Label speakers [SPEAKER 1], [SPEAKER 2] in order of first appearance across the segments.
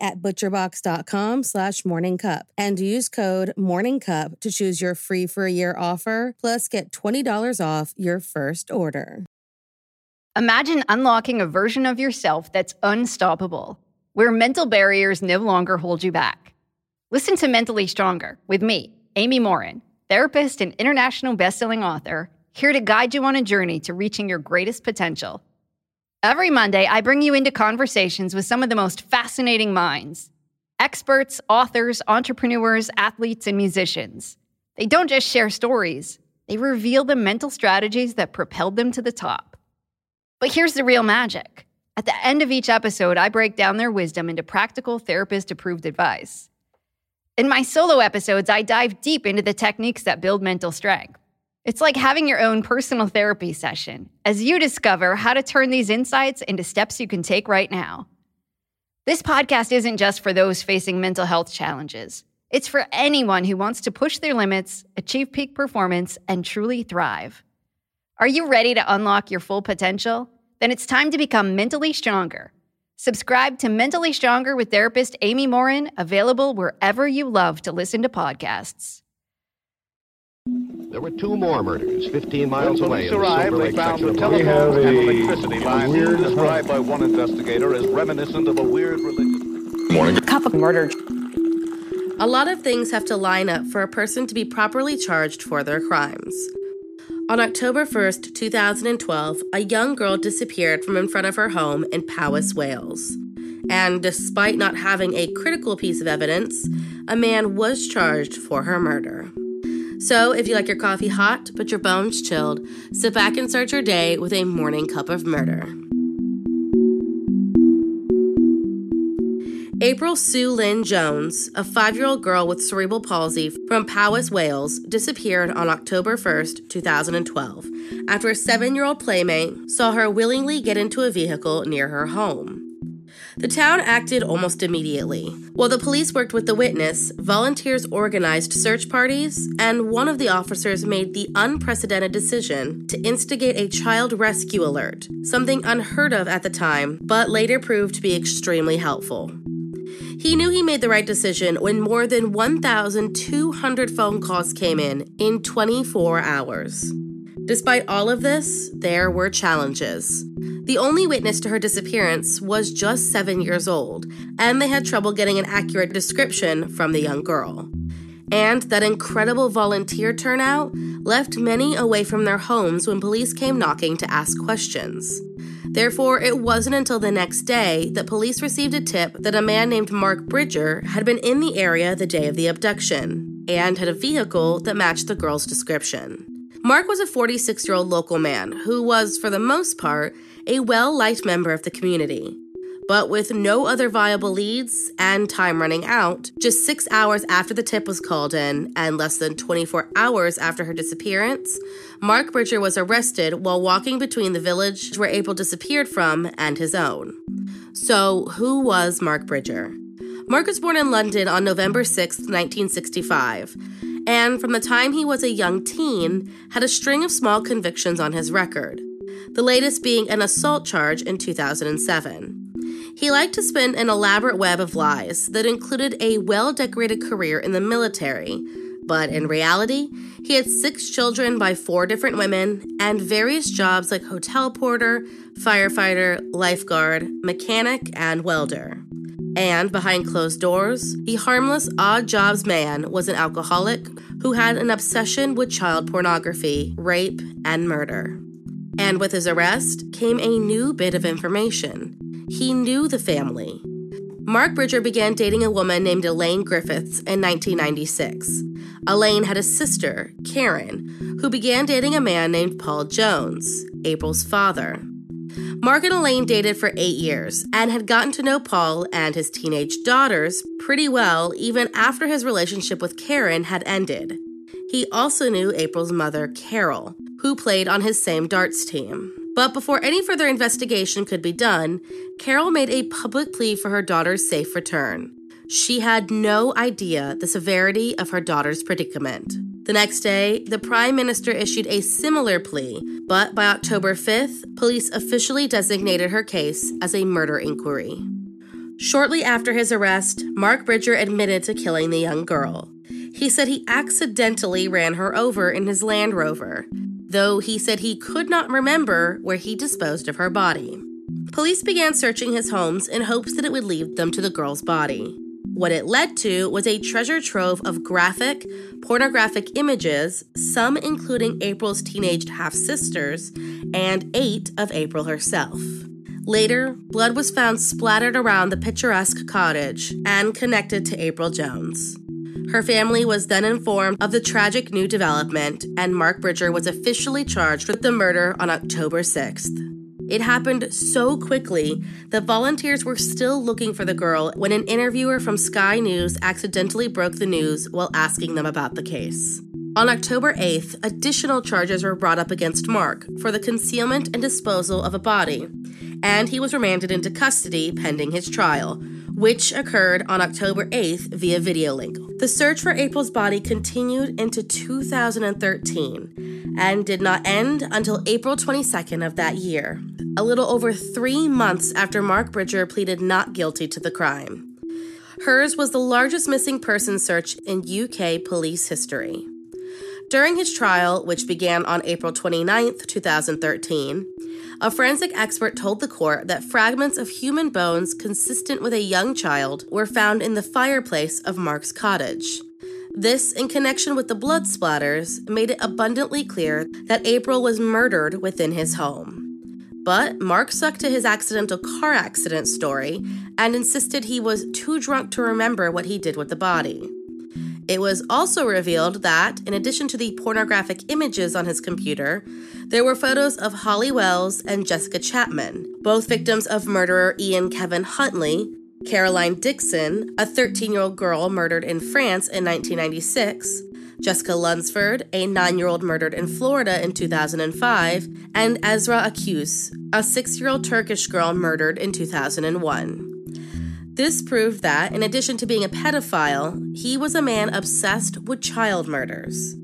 [SPEAKER 1] at butcherbox.com slash morningcup and use code morningcup to choose your free for a year offer plus get $20 off your first order.
[SPEAKER 2] Imagine unlocking a version of yourself that's unstoppable, where mental barriers no longer hold you back. Listen to Mentally Stronger with me, Amy Morin, therapist and international bestselling author, here to guide you on a journey to reaching your greatest potential. Every Monday, I bring you into conversations with some of the most fascinating minds experts, authors, entrepreneurs, athletes, and musicians. They don't just share stories, they reveal the mental strategies that propelled them to the top. But here's the real magic. At the end of each episode, I break down their wisdom into practical therapist approved advice. In my solo episodes, I dive deep into the techniques that build mental strength. It's like having your own personal therapy session as you discover how to turn these insights into steps you can take right now. This podcast isn't just for those facing mental health challenges. It's for anyone who wants to push their limits, achieve peak performance, and truly thrive. Are you ready to unlock your full potential? Then it's time to become mentally stronger. Subscribe to Mentally Stronger with therapist Amy Morin, available wherever you love to listen to podcasts.
[SPEAKER 3] There were two more murders 15 miles
[SPEAKER 4] When
[SPEAKER 3] away
[SPEAKER 4] police
[SPEAKER 3] in the
[SPEAKER 4] arrived, they found the telephone and
[SPEAKER 3] Angeles.
[SPEAKER 4] electricity lines described by one investigator as reminiscent of a weird religious.
[SPEAKER 5] cup of murder.
[SPEAKER 6] A lot of things have to line up for a person to be properly charged for their crimes. On October 1st, 2012, a young girl disappeared from in front of her home in Powys, Wales. And despite not having a critical piece of evidence, a man was charged for her murder. So, if you like your coffee hot but your bones chilled, sit back and start your day with a morning cup of murder. April Sue Lynn Jones, a five year old girl with cerebral palsy from Powys, Wales, disappeared on October 1st, 2012, after a seven year old playmate saw her willingly get into a vehicle near her home. The town acted almost immediately. While the police worked with the witness, volunteers organized search parties, and one of the officers made the unprecedented decision to instigate a child rescue alert, something unheard of at the time, but later proved to be extremely helpful. He knew he made the right decision when more than 1,200 phone calls came in in 24 hours. Despite all of this, there were challenges. The only witness to her disappearance was just seven years old, and they had trouble getting an accurate description from the young girl. And that incredible volunteer turnout left many away from their homes when police came knocking to ask questions. Therefore, it wasn't until the next day that police received a tip that a man named Mark Bridger had been in the area the day of the abduction and had a vehicle that matched the girl's description. Mark was a 46 year old local man who was, for the most part, a well liked member of the community. But with no other viable leads and time running out, just six hours after the tip was called in and less than 24 hours after her disappearance, Mark Bridger was arrested while walking between the village where April disappeared from and his own. So, who was Mark Bridger? Mark was born in London on November 6, 1965, and from the time he was a young teen, had a string of small convictions on his record, the latest being an assault charge in 2007. He liked to spin an elaborate web of lies that included a well decorated career in the military, but in reality, he had six children by four different women and various jobs like hotel porter, firefighter, lifeguard, mechanic, and welder. And behind closed doors, the harmless odd jobs man was an alcoholic who had an obsession with child pornography, rape, and murder. And with his arrest came a new bit of information. He knew the family. Mark Bridger began dating a woman named Elaine Griffiths in 1996. Elaine had a sister, Karen, who began dating a man named Paul Jones, April's father. Mark and Elaine dated for eight years and had gotten to know Paul and his teenage daughters pretty well even after his relationship with Karen had ended. He also knew April's mother, Carol, who played on his same darts team. But before any further investigation could be done, Carol made a public plea for her daughter's safe return. She had no idea the severity of her daughter's predicament. The next day, the Prime Minister issued a similar plea, but by October 5th, police officially designated her case as a murder inquiry. Shortly after his arrest, Mark Bridger admitted to killing the young girl. He said he accidentally ran her over in his Land Rover, though he said he could not remember where he disposed of her body. Police began searching his homes in hopes that it would lead them to the girl's body. What it led to was a treasure trove of graphic, pornographic images, some including April's teenaged half sisters, and eight of April herself. Later, blood was found splattered around the picturesque cottage and connected to April Jones. Her family was then informed of the tragic new development, and Mark Bridger was officially charged with the murder on October 6th. It happened so quickly that volunteers were still looking for the girl when an interviewer from Sky News accidentally broke the news while asking them about the case. On October 8th, additional charges were brought up against Mark for the concealment and disposal of a body, and he was remanded into custody pending his trial, which occurred on October 8th via video link. The search for April's body continued into 2013 and did not end until April 22nd of that year, a little over three months after Mark Bridger pleaded not guilty to the crime. Hers was the largest missing person search in UK police history. During his trial, which began on April 29, 2013, a forensic expert told the court that fragments of human bones consistent with a young child were found in the fireplace of Mark's cottage. This, in connection with the blood splatters, made it abundantly clear that April was murdered within his home. But Mark stuck to his accidental car accident story and insisted he was too drunk to remember what he did with the body. It was also revealed that, in addition to the pornographic images on his computer, there were photos of Holly Wells and Jessica Chapman, both victims of murderer Ian Kevin Huntley, Caroline Dickinson, a 13 year old girl murdered in France in 1996, Jessica Lunsford, a nine year old murdered in Florida in 2005, and Ezra Akus, a six year old Turkish girl murdered in 2001. This proved that, in addition to being a pedophile, he was a man obsessed with child murders.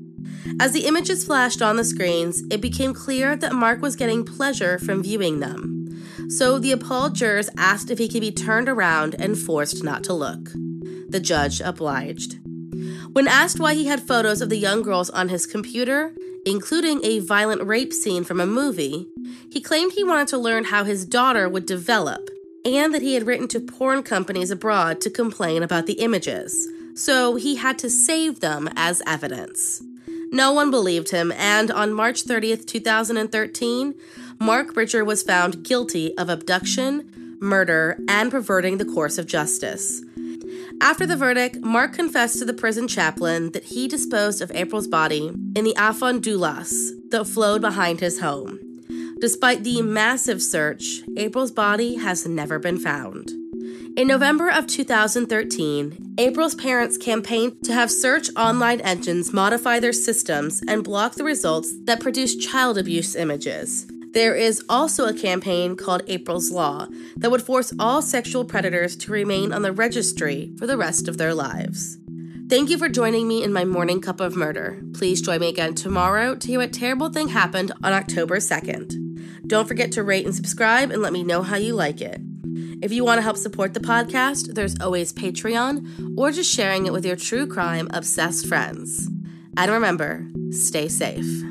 [SPEAKER 6] As the images flashed on the screens, it became clear that Mark was getting pleasure from viewing them. So the appalled jurors asked if he could be turned around and forced not to look. The judge obliged. When asked why he had photos of the young girls on his computer, including a violent rape scene from a movie, he claimed he wanted to learn how his daughter would develop and that he had written to porn companies abroad to complain about the images, so he had to save them as evidence. No one believed him, and on March 30th, 2013, Mark Bridger was found guilty of abduction, murder, and perverting the course of justice. After the verdict, Mark confessed to the prison chaplain that he disposed of April's body in the Afon Dulas that flowed behind his home. Despite the massive search, April's body has never been found. In November of 2013, April's parents campaigned to have search online engines modify their systems and block the results that produce child abuse images. There is also a campaign called April's Law that would force all sexual predators to remain on the registry for the rest of their lives. Thank you for joining me in my morning cup of murder. Please join me again tomorrow to hear what terrible thing happened on October 2nd. Don't forget to rate and subscribe and let me know how you like it. If you want to help support the podcast, there's always Patreon or just sharing it with your true crime obsessed friends. And remember, stay safe.